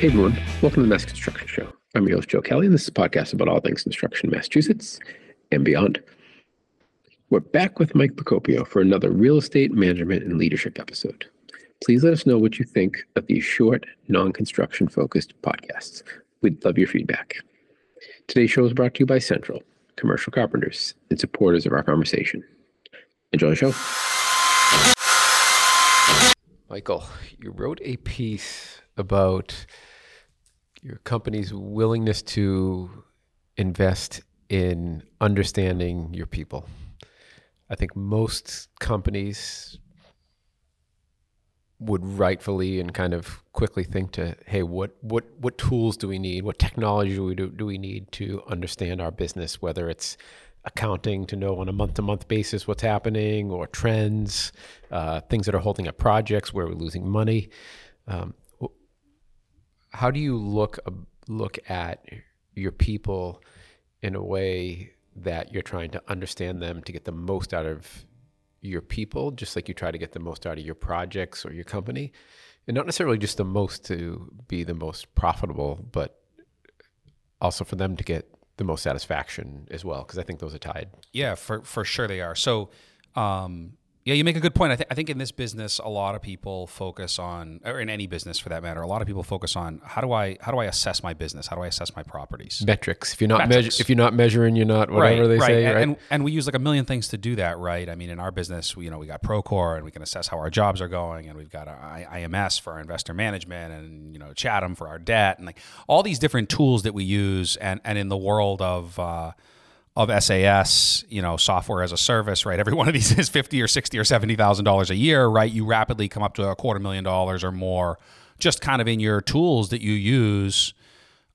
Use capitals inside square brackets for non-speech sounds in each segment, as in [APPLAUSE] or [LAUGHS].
Hey everyone, welcome to the Mass Construction Show. I'm your host Joe Kelly, and this is a podcast about all things construction in Massachusetts and beyond. We're back with Mike Procopio for another real estate management and leadership episode. Please let us know what you think of these short, non-construction focused podcasts. We'd love your feedback. Today's show is brought to you by Central, commercial carpenters, and supporters of our conversation. Enjoy the show. Michael, you wrote a piece about your company's willingness to invest in understanding your people. I think most companies would rightfully and kind of quickly think to, hey, what what what tools do we need? What technology do we do, do we need to understand our business? Whether it's accounting to know on a month to month basis what's happening, or trends, uh, things that are holding up projects where we're losing money. Um, how do you look look at your people in a way that you're trying to understand them to get the most out of your people, just like you try to get the most out of your projects or your company, and not necessarily just the most to be the most profitable, but also for them to get the most satisfaction as well, because I think those are tied. Yeah, for for sure they are. So, um, yeah, you make a good point. I, th- I think in this business, a lot of people focus on, or in any business for that matter, a lot of people focus on how do I how do I assess my business? How do I assess my properties? Metrics. If you're not measure, if you're not measuring, you're not whatever right, they right. say. And, right. And, and we use like a million things to do that, right? I mean, in our business, we, you know, we got Procore, and we can assess how our jobs are going, and we've got IMS for our investor management, and you know, Chatham for our debt, and like all these different tools that we use. And and in the world of uh, of SaaS, you know, software as a service, right? Every one of these [LAUGHS] is fifty or sixty or seventy thousand dollars a year, right? You rapidly come up to a quarter million dollars or more, just kind of in your tools that you use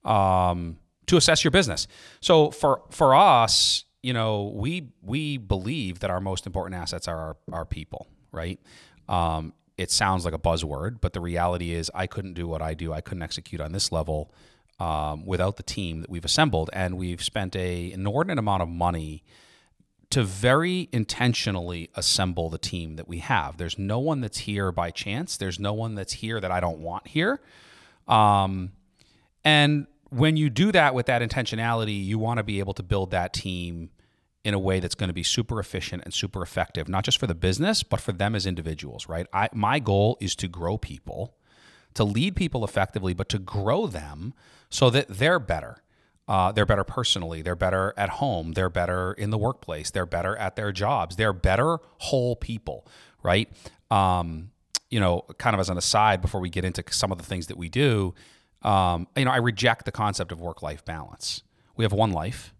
um, to assess your business. So for for us, you know, we we believe that our most important assets are our, our people, right? Um, it sounds like a buzzword, but the reality is, I couldn't do what I do. I couldn't execute on this level um, without the team that we've assembled, and we've spent a inordinate amount of money to very intentionally assemble the team that we have. There's no one that's here by chance. There's no one that's here that I don't want here. Um, and when you do that with that intentionality, you want to be able to build that team in a way that's going to be super efficient and super effective, not just for the business, but for them as individuals, right? I, my goal is to grow people, to lead people effectively, but to grow them so that they're better. Uh, they're better personally. They're better at home. They're better in the workplace. They're better at their jobs. They're better whole people, right? Um, you know, kind of as an aside before we get into some of the things that we do, um, you know, I reject the concept of work life balance. We have one life.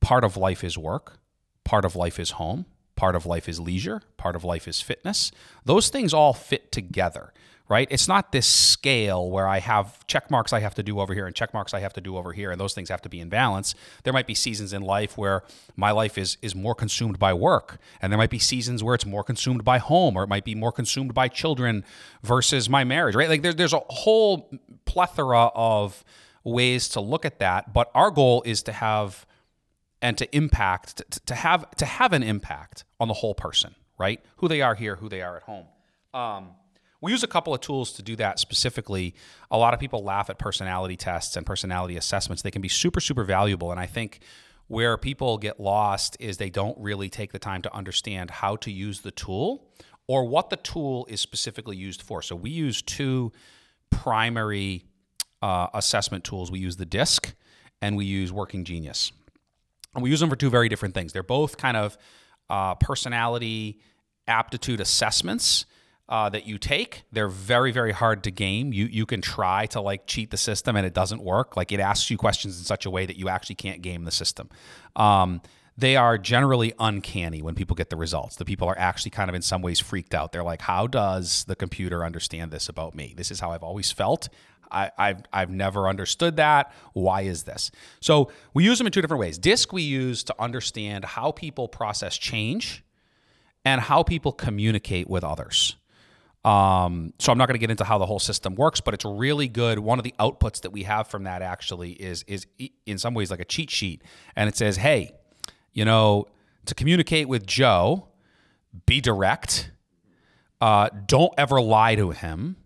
Part of life is work, part of life is home, part of life is leisure, part of life is fitness. Those things all fit together right? It's not this scale where I have check marks I have to do over here and check marks I have to do over here, and those things have to be in balance. There might be seasons in life where my life is is more consumed by work, and there might be seasons where it's more consumed by home, or it might be more consumed by children versus my marriage, right? Like there, there's a whole plethora of ways to look at that, but our goal is to have and to impact to, to have to have an impact on the whole person, right? Who they are here, who they are at home. Um, we use a couple of tools to do that specifically. A lot of people laugh at personality tests and personality assessments. They can be super, super valuable. And I think where people get lost is they don't really take the time to understand how to use the tool or what the tool is specifically used for. So we use two primary uh, assessment tools. We use the DISC and we use Working Genius. And we use them for two very different things. They're both kind of uh, personality aptitude assessments uh, that you take. They're very, very hard to game. You you can try to like cheat the system and it doesn't work. Like it asks you questions in such a way that you actually can't game the system. Um, they are generally uncanny when people get the results. The people are actually kind of in some ways freaked out. They're like, "How does the computer understand this about me? This is how I've always felt. I, have I've never understood that. Why is this?" So we use them in two different ways. Disc we use to understand how people process change and how people communicate with others. Um, so I'm not going to get into how the whole system works, but it's really good. One of the outputs that we have from that actually is is in some ways like a cheat sheet, and it says, "Hey, you know, to communicate with Joe, be direct. Uh, don't ever lie to him.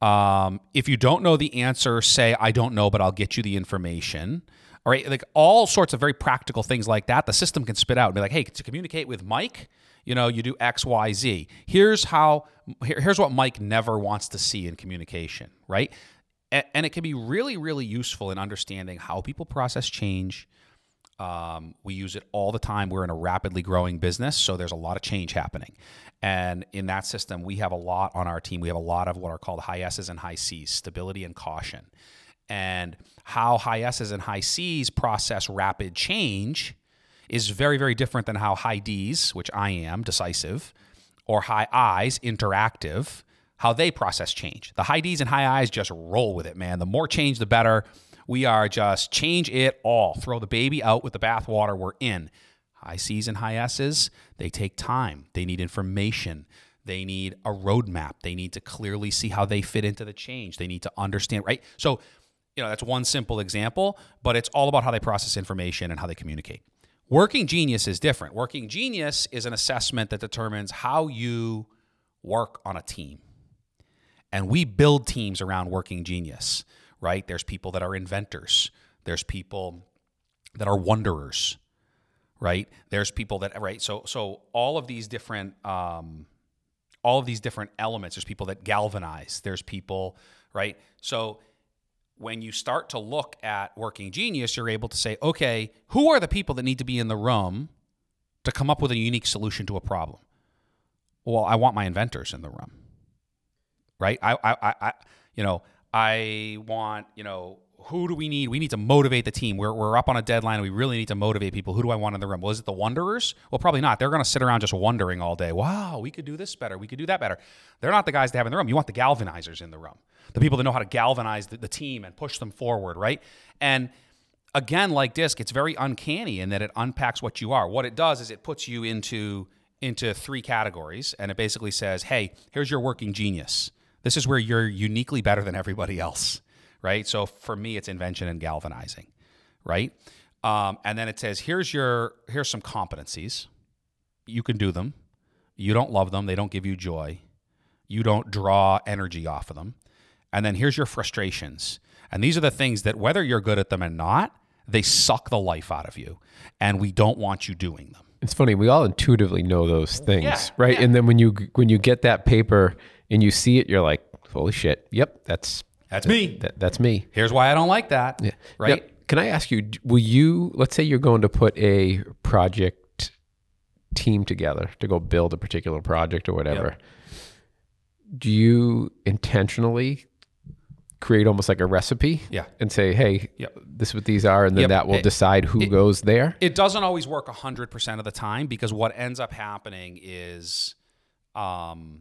Um, if you don't know the answer, say, I don't know, but I'll get you the information. All right. Like all sorts of very practical things like that. The system can spit out and be like, hey, to communicate with Mike, you know, you do X, Y, Z. Here's how, here, here's what Mike never wants to see in communication, right? And, and it can be really, really useful in understanding how people process change. Um, we use it all the time. We're in a rapidly growing business, so there's a lot of change happening. And in that system, we have a lot on our team. We have a lot of what are called high S's and high C's, stability and caution. And how high S's and high C's process rapid change is very, very different than how high D's, which I am, decisive, or high I's, interactive, how they process change. The high D's and high I's just roll with it, man. The more change, the better. We are just change it all. Throw the baby out with the bathwater. We're in. High C's and high S's, they take time. They need information. They need a roadmap. They need to clearly see how they fit into the change. They need to understand, right? So, you know, that's one simple example, but it's all about how they process information and how they communicate. Working Genius is different. Working Genius is an assessment that determines how you work on a team. And we build teams around Working Genius, right? There's people that are inventors, there's people that are wanderers, right? There's people that right. So so all of these different um, all of these different elements. There's people that galvanize. There's people right. So when you start to look at working genius, you're able to say, okay, who are the people that need to be in the room to come up with a unique solution to a problem? Well, I want my inventors in the room, right? I, I, I you know, I want, you know, who do we need? We need to motivate the team. We're, we're up on a deadline. We really need to motivate people. Who do I want in the room? Well, is it the Wanderers? Well, probably not. They're going to sit around just wondering all day. Wow, we could do this better. We could do that better. They're not the guys to have in the room. You want the galvanizers in the room, the people that know how to galvanize the, the team and push them forward, right? And again, like DISC, it's very uncanny in that it unpacks what you are. What it does is it puts you into into three categories, and it basically says, "Hey, here's your working genius. This is where you're uniquely better than everybody else." Right? So for me, it's invention and galvanizing, right? Um, and then it says, here's your here's some competencies. You can do them. You don't love them. They don't give you joy. You don't draw energy off of them. And then here's your frustrations. And these are the things that whether you're good at them or not, they suck the life out of you. And we don't want you doing them. It's funny. We all intuitively know those things, Yeah, right? yeah. And then when you when you get that paper and you see it, you're like, "Holy shit! Yep, that's That's me. that, that's me." Here's why I don't like that. Right? Now, can I ask you? Will you? Let's say you're going to put a project team together to go build a particular project or whatever. Do you intentionally create almost like a recipe? Yeah. And say, "Hey, Yep. this is what these are," and then Yep. that will It- decide who goes there. It doesn't always work 100% of the time because what ends up happening is um,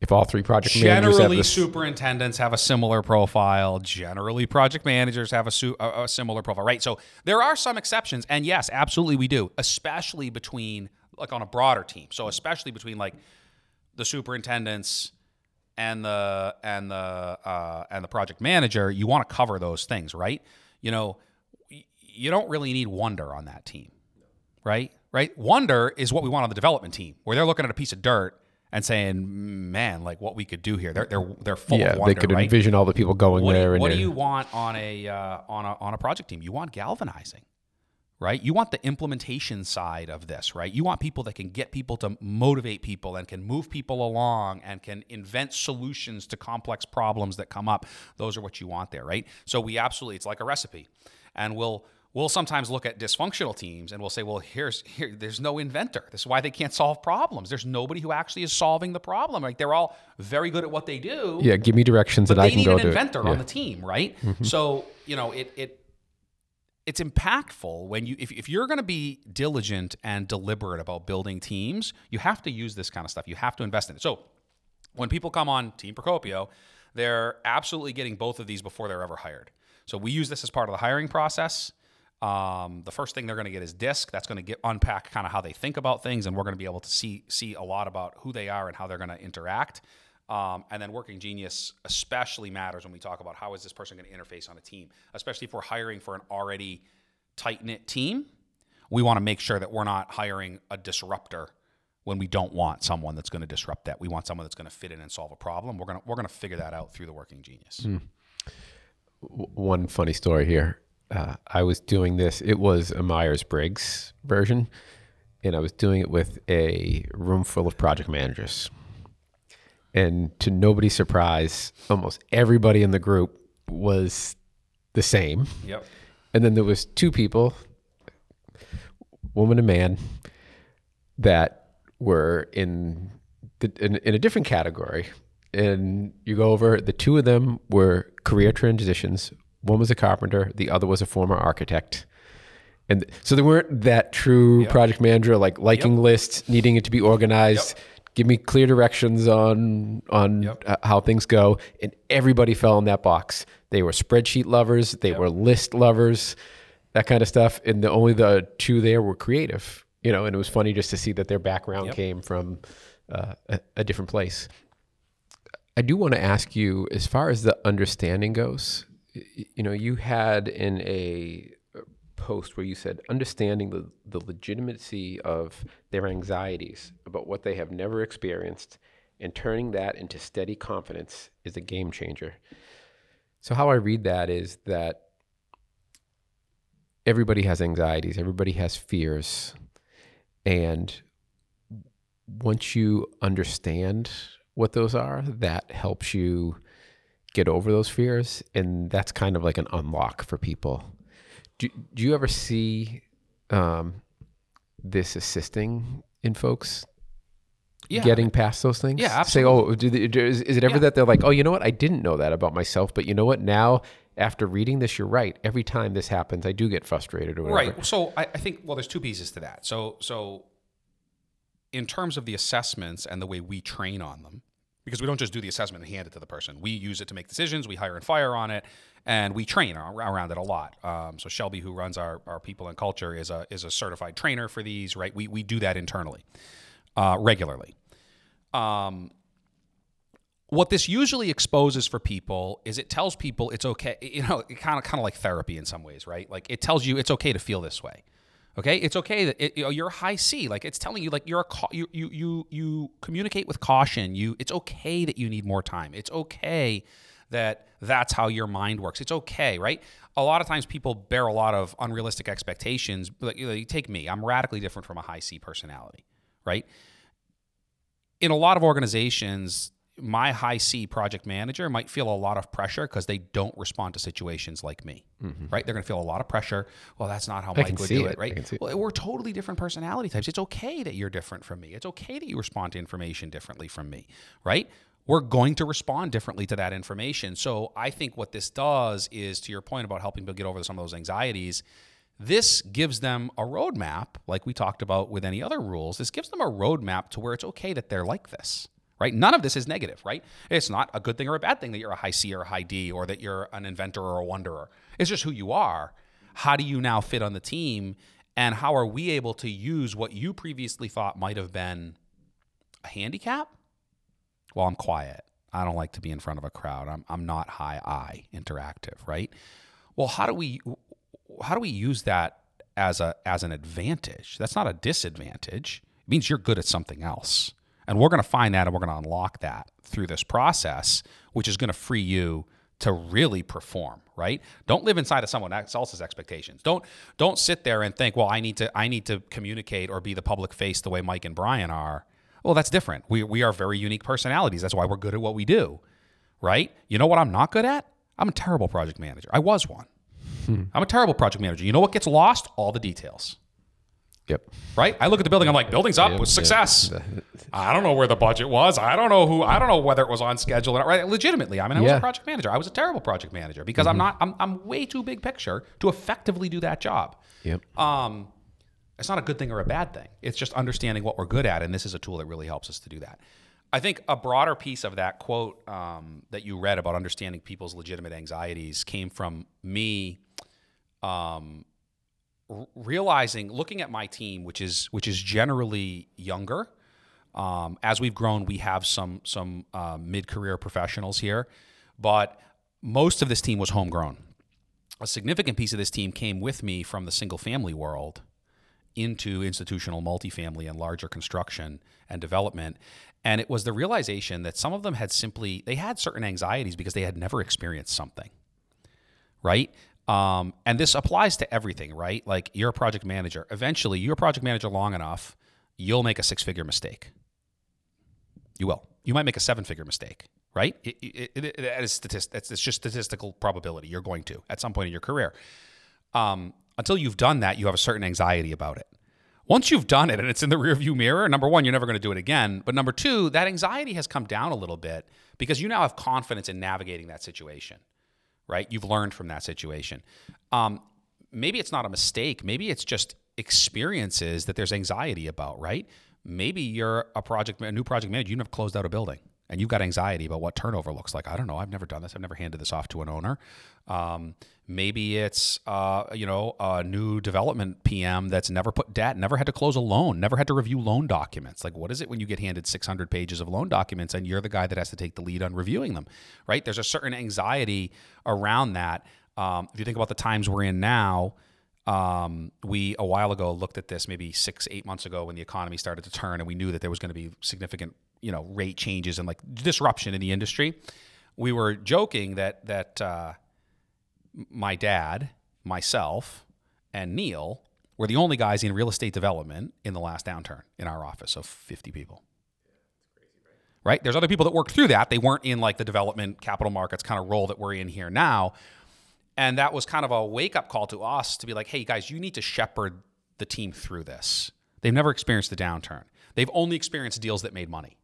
If all three project managers have generally this, superintendents have a similar profile generally project managers have a, su- a, a similar profile right so there are some exceptions and yes absolutely we do especially between like on a broader team so especially between like the superintendents and the and the uh, and the project manager you want to cover those things right you know y- you don't really need wonder on that team right? Right? Wonder is what we want on the development team, where they're looking at a piece of dirt and saying, "Man, like what we could do here." They're they're they're full yeah, of wonder, they could right? envision all the people going what do there. you, and what do you want on a uh, on a on a project team? You want galvanizing, right? You want the implementation side of this, right? You want people that can get people to motivate people and can move people along and can invent solutions to complex problems that come up. Those are what you want there, right? So we absolutely it's like a recipe. And we'll we'll sometimes look at dysfunctional teams and we'll say, well, here's here there's no inventor. This is why they can't solve problems. There's nobody who actually is solving the problem. Like they're all very good at what they do yeah, give me directions that I can need go an do. it. inventor Yeah. Mm-hmm. on the team, right? So you know it it it's impactful when you if, if you're going to be diligent and deliberate about building teams, you have to use this kind of stuff. You have to invest in it. So when people come on Team Procopio, they're absolutely getting both of these before they're ever hired. So we use this as part of the hiring process. Um, the first thing they're going to get is DISC. That's going to get unpack kind of how they think about things, and we're going to be able to see see a lot about who they are and how they're going to interact. Um, and then Working Genius especially matters when we talk about how is this person going to interface on a team, especially if we're hiring for an already tight knit team. We want to make sure that we're not hiring a disruptor when we don't want someone that's going to disrupt that. We want someone that's going to fit in and solve a problem. We're going to we're to figure that out through the working genius. W- One funny story here. Uh, I was doing this. It was a Myers Briggs version, and I was doing it with a room full of project managers. And to nobody's surprise, almost everybody in the group was the same. Yep. And then there was two people, woman and man, that were in the, in, in a different category. And you go over the two of them were career transitions. One was a carpenter, the other was a former architect. And so they weren't that true project manager, like liking lists, needing it to be organized, give me clear directions on on Yep. uh, how things go. And everybody fell in that box. They were spreadsheet lovers, they were list lovers, that kind of stuff. And the only the two there were creative, you know. And it was funny just to see that their background Yep. came from uh, a, a different place. I do want to ask you, as far as the understanding goes, you know, you had in a uh, post where you said understanding the, the legitimacy of their anxieties about what they have never experienced and turning that into steady confidence is a game changer. So, how I read that is that everybody has anxieties, everybody has fears. And once you understand what those are, that helps you get over those fears. And that's kind of like an unlock for people. Do, do you ever see um, this assisting in folks Yeah. getting past those things? Yeah, absolutely. Say, oh, do they, is, is it ever Yeah. that they're like, oh, you know what? I didn't know that about myself, but you know what? Now, after reading this, you're right. Every time this happens, I do get frustrated or whatever. Right. So I, I think well, there's two pieces to that. So so in terms of the assessments and the way we train on them, because we don't just do the assessment and hand it to the person. We use it to make decisions. We hire and fire on it, and we train around it a lot. Um, so Shelby, who runs our, our people and culture, is a is a certified trainer for these. Right. We we do that internally, uh, regularly. Um, what this usually exposes for people is it tells people it's okay you know it kind of kind of like therapy in some ways right like it tells you it's okay to feel this way okay? It's okay that it, you you're high c. Like it's telling you like you're a cau- you, you you you communicate with caution. You it's okay that you need more time. It's okay that that's how your mind works. It's okay right? A lot of times people bear a lot of unrealistic expectations like you, know, you take me. I'm radically different from a high c personality right? In a lot of organizations, my high C project manager might feel a lot of pressure because they don't respond to situations like me, mm-hmm. right? They're going to feel a lot of pressure. Well, that's not how can Mike would do it. it, right? see it. Well, we're totally different personality types. It's okay that you're different from me. It's okay that you respond to information differently from me, right? We're going to respond differently to that information. So I think what this does is, to your point about helping people get over some of those anxieties, this gives them a roadmap, like we talked about with any other rules. This gives them a roadmap to where it's okay that they're like this, right? None of this is negative, right? It's not a good thing or a bad thing that you're a high C or a high D or that you're an inventor or a wanderer. It's just who you are. How do you now fit on the team? And how are we able to use what you previously thought might have been a handicap? Well, I'm quiet. I don't like to be in front of a crowd. I'm, I'm not high I interactive, right? Well, how do we how do we use that as a as an advantage? That's not a disadvantage. It means you're good at something else. And we're going to find that and we're going to unlock that through this process, which is going to free you to really perform, right? Don't live inside of someone else's expectations. Don't don't sit there and think, "Well, I need to I need to communicate or be the public face the way Mike and Brian are." Well, that's different. We we are very unique personalities. That's why we're good at what we do. Right? You know what I'm not good at? I'm a terrible project manager. I was one. Hmm. I'm a terrible project manager. You know what gets lost? All the details. Yep. Right? I look at the building. I'm like, building's up with success. [LAUGHS] I don't know where the budget was. I don't know who. I don't know whether it was on schedule. or not. Right? Legitimately, I mean, I was a project manager. I was a terrible project manager because I'm not. I'm, I'm way too big picture to effectively do that job. Yep. Um, it's not a good thing or a bad thing. It's just understanding what we're good at, and this is a tool that really helps us to do that. I think a broader piece of that quote um, that you read about understanding people's legitimate anxieties came from me um, realizing, looking at my team, which is which is generally younger. Um, as we've grown, we have some some uh, mid career professionals here, but most of this team was homegrown. A significant piece of this team came with me from the single family world into institutional multifamily and larger construction and development. And it was the realization that some of them had simply they had certain anxieties because they had never experienced something. Right? Um, and this applies to everything, right? Like you're a project manager. Eventually, you're a project manager long enough, you'll make a six figure mistake. You will. You might make a seven figure mistake, right? It, it, it, it is statist- it's, it's just statistical probability. You're going to at some point in your career. Um, until you've done that, you have a certain anxiety about it. Once you've done it and it's in the rearview mirror, number one, you're never going to do it again. But number two, that anxiety has come down a little bit because you now have confidence in navigating that situation, right? You've learned from that situation. Um, maybe it's not a mistake. Maybe it's just experiences that there's anxiety about, right? Maybe you're a project, a new project manager. You've never closed out a building and you've got anxiety about what turnover looks like. I don't know. I've never done this. I've never handed this off to an owner. Um, maybe it's uh, you know a new development PM that's never put debt, never had to close a loan, never had to review loan documents. Like, what is it when you get handed 600 pages of loan documents and you're the guy that has to take the lead on reviewing them, right? There's a certain anxiety around that. Um, if you think about the times we're in now. Um, we a while ago looked at this maybe six eight months ago when the economy started to turn and we knew that there was going to be significant you know rate changes and like disruption in the industry we were joking that that uh, my dad myself and neil were the only guys in real estate development in the last downturn in our office of 50 people right there's other people that worked through that they weren't in like the development capital markets kind of role that we're in here now and that was kind of a wake up call to us to be like, hey, guys, you need to shepherd the team through this. They've never experienced the downturn. They've only experienced deals that made money.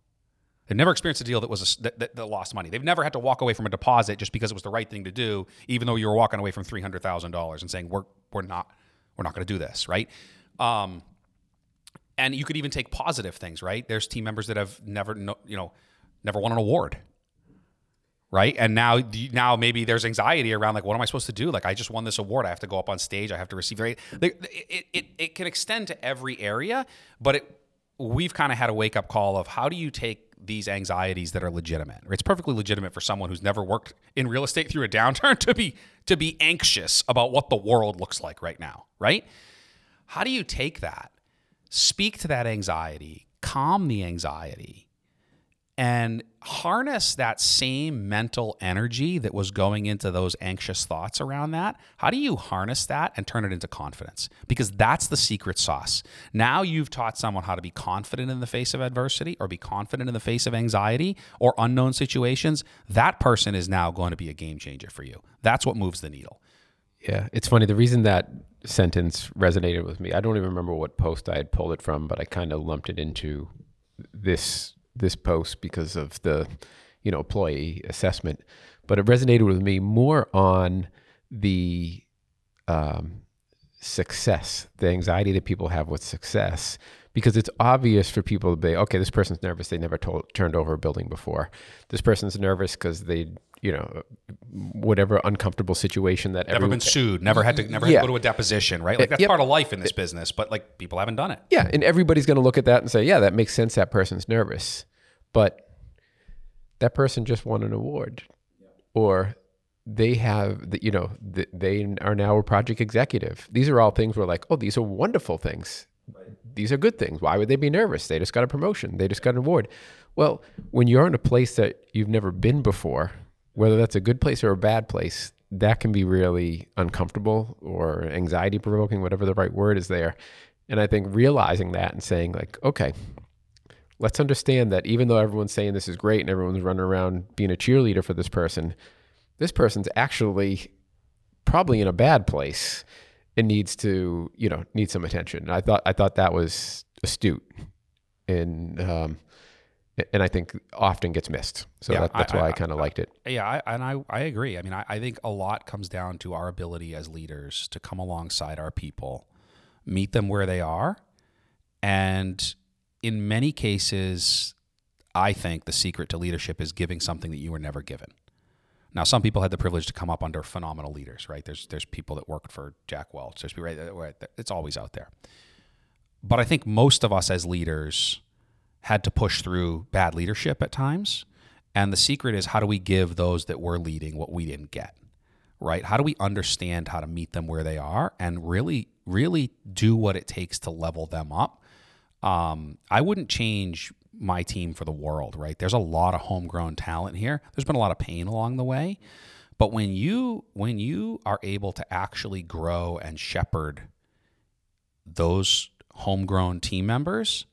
They've never experienced a deal that was a, that, that, that, lost money. They've never had to walk away from a deposit just because it was the right thing to do, even though you were walking away from three hundred thousand dollars and saying we're we're not we're not going to do this, right? Um, and you could even take positive things, right? There's team members that have never you know never won an award, right? And now, now maybe there's anxiety around like, what am I supposed to do? Like, I just won this award. I have to go up on stage. I have to receive. It, it, it, it can extend to every area, but it, we've kind of had a wake up call of how do you take these anxieties that are legitimate? It's perfectly legitimate for someone who's never worked in real estate through a downturn [LAUGHS] to be to be anxious about what the world looks like right now, right? How do you take that? Speak to that anxiety, calm the anxiety, and harness that same mental energy that was going into those anxious thoughts around that. How do you harness that and turn it into confidence? Because that's the secret sauce. Now you've taught someone how to be confident in the face of adversity or be confident in the face of anxiety or unknown situations. That person is now going to be a game changer for you. That's what moves the needle. Yeah, it's funny. The reason that sentence resonated with me, I don't even remember what post I had pulled it from, but I kind of lumped it into this this post because of the you know employee assessment, but it resonated with me more on the um, success, the anxiety that people have with success, because it's obvious for people to be okay. This person's nervous; they never told, turned over a building before. This person's nervous because they you know whatever uncomfortable situation that never been sued. Never had to never yeah. had to go to a deposition right? Like that's yep. part of life in this business but like people haven't done it. Yeah and everybody's going to look at that and say yeah that makes sense. That person's nervous. But that person just won an award. Or they have the, you know they are now a project executive. These are all things where like oh these are wonderful things these are good things. Why would they be nervous? They just got a promotion. They just got an award. Well when you're in a place that you've never been before whether that's a good place or a bad place, that can be really uncomfortable or anxiety provoking, whatever the right word is there. And I think realizing that and saying, like, okay, let's understand that even though everyone's saying this is great and everyone's running around being a cheerleader for this person, this person's actually probably in a bad place and needs to, you know, need some attention. I thought I thought that was astute. And um, and I think often gets missed. So yeah, that, that's I, why I, I kind of liked it. Yeah, I, and I, I agree. I mean, I, I think a lot comes down to our ability as leaders to come alongside our people, meet them where they are, and in many cases, I think the secret to leadership is giving something that you were never given. Now, some people had the privilege to come up under phenomenal leaders, right? There's there's people that worked for Jack Welch. There's people, right, it's always out there. But I think most of us as leaders had to push through bad leadership at times. And the secret is how do we give those that we're leading what we didn't get? Right? How do we understand how to meet them where they are and really really do what it takes to level them up. Um, I wouldn't change my team for the world, right? There's a lot of homegrown talent here. There's been a lot of pain along the way, but when you when you are able to actually grow and shepherd those homegrown team members,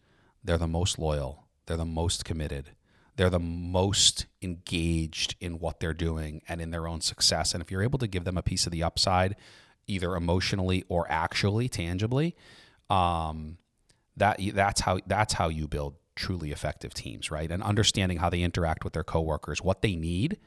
they're the most loyal. They're the most committed. They're the most engaged in what they're doing and in their own success. And if you're able to give them a piece of the upside, either emotionally or actually, tangibly, um, that that's how that's how you build truly effective teams, right? And understanding how they interact with their coworkers, what they need,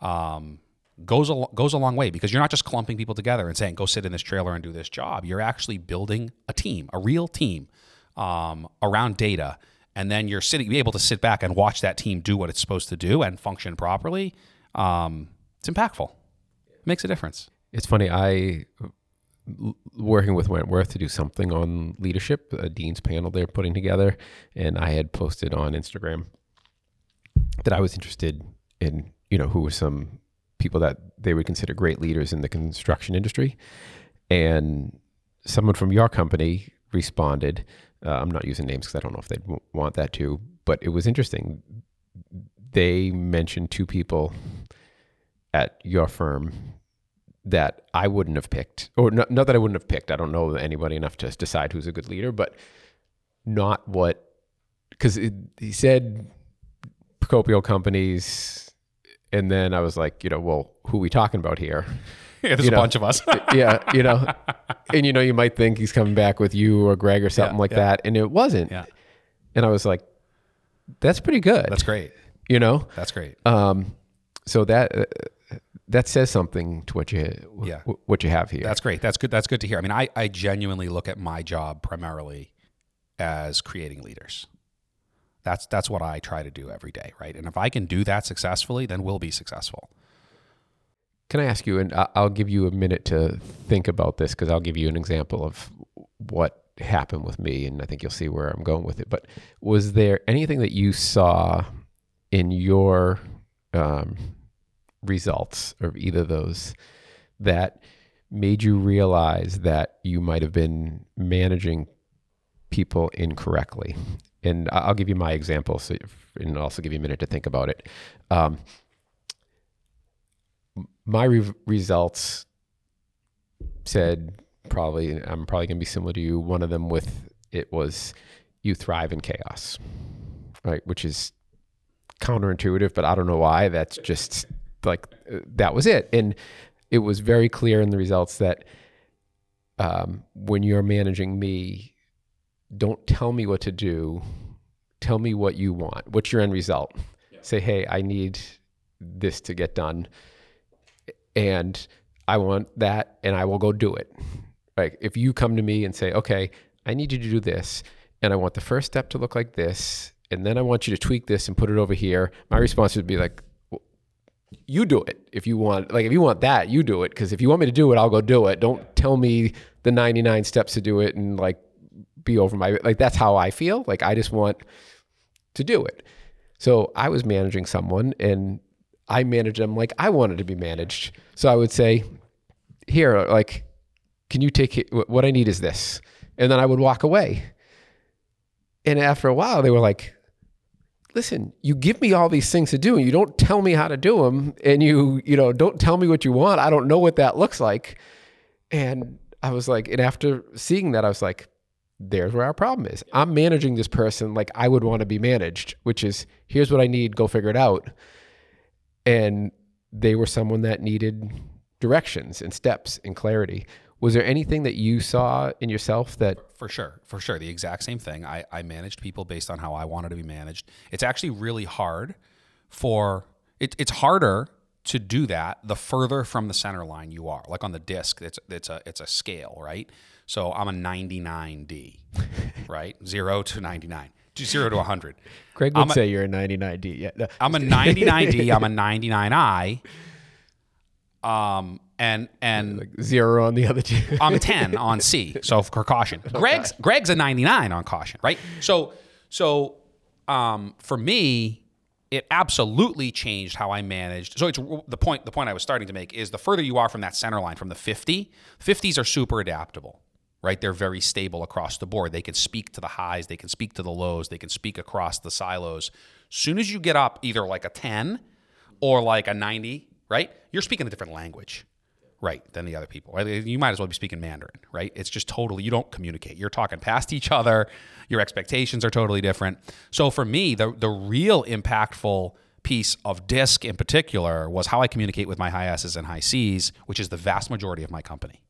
um, goes a goes a long way because you're not just clumping people together and saying go sit in this trailer and do this job. You're actually building a team, a real team um, around data, and then you're sitting, be able to sit back and watch that team do what it's supposed to do and function properly. Um, it's impactful. It makes a difference. It's funny. I working with Wentworth to do something on leadership, a dean's panel they're putting together, and I had posted on Instagram that I was interested in, you know, who were some people that they would consider great leaders in the construction industry. And someone from your company responded. Uh, I'm not using names because I don't know if they'd w- want that to, but it was interesting. They mentioned two people at your firm that I wouldn't have picked, or not, not that I wouldn't have picked. I don't know anybody enough to decide who's a good leader, but not what, because he said Procopio companies and then I was like, you know, well, who are we talking about here? [LAUGHS] Yeah, there's You a know, bunch of us. yeah, you know, [LAUGHS] and you know, you might think he's coming back with you or Greg or something Yeah, like yeah. that, and it wasn't. yeah, And I was like, that's pretty good. that's great. you know. That's great. Um, so that uh, that says something to what you Yeah. what you have here. That's great. That's good. That's good to hear. I mean, I, I genuinely look at my job primarily as creating leaders. That's that's what I try to do every day, right? And if I can do that successfully, then we'll be successful. Can I ask you, and I'll give you a minute to think about this because I'll give you an example of what happened with me, and I think you'll see where I'm going with it. But was there anything that you saw in your um, results of either of those that made you realize that you might have been managing people incorrectly? And I'll give you my example, so, and also give you a minute to think about it. Um, my re- results said probably I'm probably going to be similar to you. One of them with it was you thrive in chaos, right? Which is counterintuitive, but I don't know why. That's just like that was it, and it was very clear in the results that um, when you're managing me, don't tell me what to do. Tell me what you want. What's your end result? Say, hey, I need this to get done and I want that and I will go do it. Like if you come to me and say, "Okay, I need you to do this and I want the first step to look like this and then I want you to tweak this and put it over here." My response would be like, "You do it. If you want like if you want that, you do it because if you want me to do it, I'll go do it. Don't tell me the 99 steps to do it and like be over my like that's how I feel. Like I just want to do it." So I was managing someone and I managed them like I wanted to be managed. So I would say, here, like, can you take it? What I need is this. And then I would walk away. And after a while, they were like, listen, you give me all these things to do and you don't tell me how to do them. And you, you know, don't tell me what you want. I don't know what that looks like. And I was like, and after seeing that, I was like, there's where our problem is. I'm managing this person like I would want to be managed, which is here's what I need, go figure it out. And they were someone that needed directions and steps and clarity. Was there anything that you saw in yourself that For sure, for sure. The exact same thing. I, I managed people based on how I wanted to be managed. It's actually really hard for it, it's harder to do that the further from the center line you are. Like on the disc, it's it's a it's a scale, right? So I'm a 99D, [LAUGHS] right? Zero to 99, zero to 100. Craig would I'm a- say you're a 99D. Yeah. no. I'm a [LAUGHS] 99D. I'm a 99I. Um, and and zero on the other two? I'm [LAUGHS] 10 on C. So for caution. Greg's Greg's a 99 on caution, right? So so um, for me, it absolutely changed how I managed. So it's the point the point I was starting to make is the further you are from that center line from the 50, 50s are super adaptable, right? They're very stable across the board. They can speak to the highs, they can speak to the lows, they can speak across the silos. Soon as you get up either like a 10 or like a 90, right? You're speaking a different language, right, than the other people. You might as well be speaking Mandarin, right? It's just totally, you don't communicate. You're talking past each other. Your expectations are totally different. So for me, the, the real impactful piece of DISC in particular was how I communicate with my high S's and high C's, which is the vast majority of my company,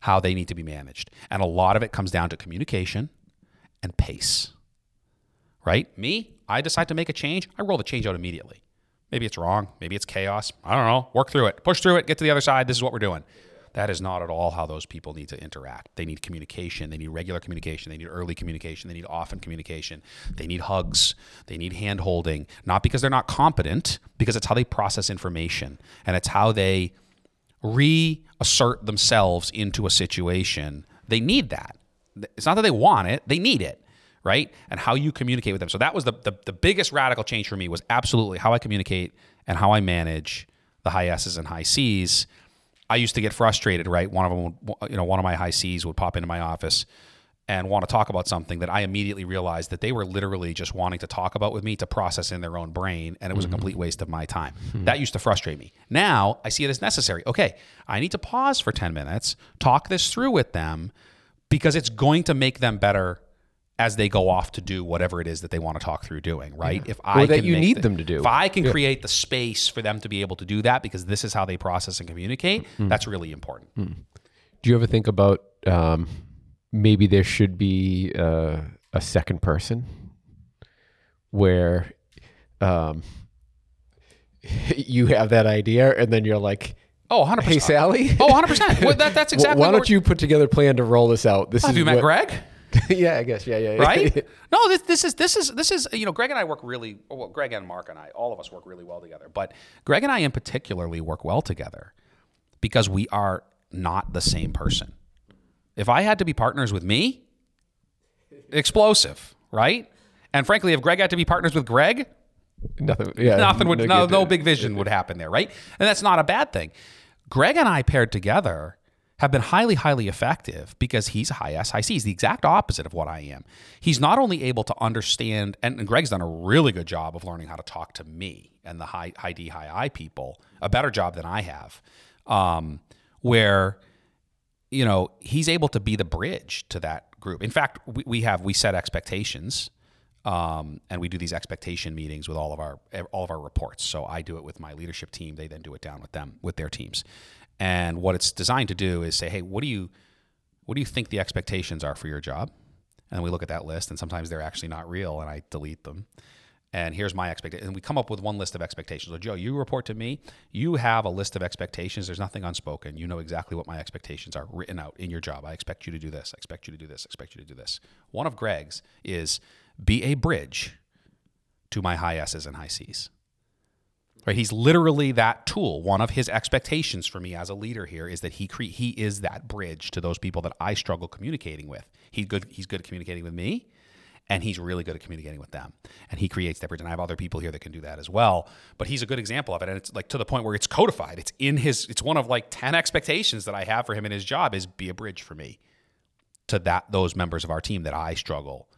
how they need to be managed. And a lot of it comes down to communication and pace, right? Me, I decide to make a change, I roll the change out immediately. Maybe it's wrong. Maybe it's chaos. I don't know. Work through it. Push through it. Get to the other side. This is what we're doing. That is not at all how those people need to interact. They need communication. They need regular communication. They need early communication. They need often communication. They need hugs. They need hand holding, not because they're not competent, because it's how they process information and it's how they reassert themselves into a situation. They need that. It's not that they want it, they need it right? And how you communicate with them. So that was the, the, the biggest radical change for me was absolutely how I communicate and how I manage the high S's and high C's. I used to get frustrated, right? One of them, would, you know, one of my high C's would pop into my office and want to talk about something that I immediately realized that they were literally just wanting to talk about with me to process in their own brain, and it was mm-hmm. a complete waste of my time. Mm-hmm. That used to frustrate me. Now I see it as necessary. Okay, I need to pause for 10 minutes, talk this through with them because it's going to make them better as they go off to do whatever it is that they want to talk through doing, right? Yeah. If I or that you need the, them to do, if I can yeah. create the space for them to be able to do that because this is how they process and communicate, mm. that's really important. Mm. Do you ever think about um, maybe there should be uh, a second person where um, [LAUGHS] you have that idea and then you're like, Oh, 100%. Hey, Sally. Oh, 100%. Well, that, that's [LAUGHS] exactly Why don't you put together a plan to roll this out? This have is you met Greg? [LAUGHS] yeah, I guess. Yeah, yeah. yeah. Right? [LAUGHS] no, this, this is this is this is you know, Greg and I work really well. Greg and Mark and I, all of us work really well together. But Greg and I, in particularly, work well together because we are not the same person. If I had to be partners with me, explosive, right? And frankly, if Greg had to be partners with Greg, nothing. Yeah, nothing would no, no big vision would happen there, right? And that's not a bad thing. Greg and I paired together have been highly, highly effective because he's a high S, high C. He's the exact opposite of what I am. He's not only able to understand, and, and Greg's done a really good job of learning how to talk to me and the high, high D, high I people, a better job than I have, um, where, you know, he's able to be the bridge to that group. In fact, we, we have, we set expectations um, and we do these expectation meetings with all of our all of our reports. So I do it with my leadership team. They then do it down with them with their teams. And what it's designed to do is say, hey, what do you what do you think the expectations are for your job? And we look at that list, and sometimes they're actually not real, and I delete them. And here's my expectation. And we come up with one list of expectations. So, Joe, you report to me. You have a list of expectations. There's nothing unspoken. You know exactly what my expectations are written out in your job. I expect you to do this. I expect you to do this. I expect you to do this. One of Greg's is be a bridge to my high S's and high C's. Right? He's literally that tool. One of his expectations for me as a leader here is that he cre- he is that bridge to those people that I struggle communicating with. He's good he's good at communicating with me and he's really good at communicating with them. And he creates that bridge. And I have other people here that can do that as well. But he's a good example of it. And it's like to the point where it's codified. It's in his it's one of like 10 expectations that I have for him in his job is be a bridge for me to that those members of our team that I struggle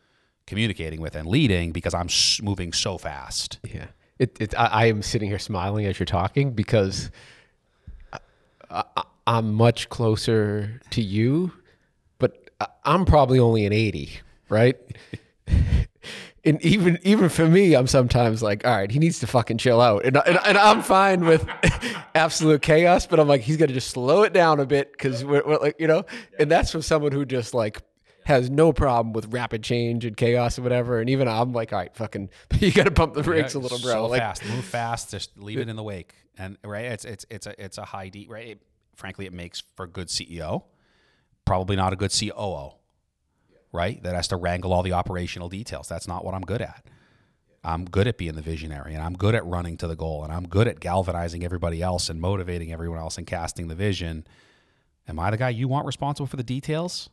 communicating with and leading because I'm moving so fast. Yeah it, it I, I, am sitting here smiling as you're talking because I, am much closer to you, but I'm probably only an 80, right? [LAUGHS] and even even for me, I'm sometimes like, all right, he needs to fucking chill out, and and, and I'm fine with [LAUGHS] absolute chaos, but I'm like, he's to just slow it down a bit because we're, we're, like, you know, and that's from someone who just like has no problem with rapid change and chaos or whatever. And even I'm like, all right, fucking, [LAUGHS] you got to pump the brakes yeah, a little, bro. So like, fast, move [LAUGHS] fast, just leave it in the wake. And right, it's it's it's a it's a high D. Right, it, frankly, it makes for a good CEO. Probably not a good COO. Right, that has to wrangle all the operational details. That's not what I'm good at. I'm good at being the visionary and I'm good at running to the goal and I'm good at galvanizing everybody else and motivating everyone else and casting the vision. Am I the guy you want responsible for the details?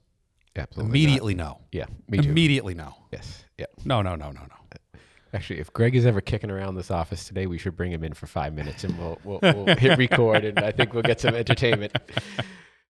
Absolutely. Immediately not. no. Yeah. Me too. Immediately no. Yes. Yeah. No, no, no, no, no. Actually, if Greg is ever kicking around this office today, we should bring him in for five minutes and we'll we'll, we'll hit record and I think we'll get some entertainment.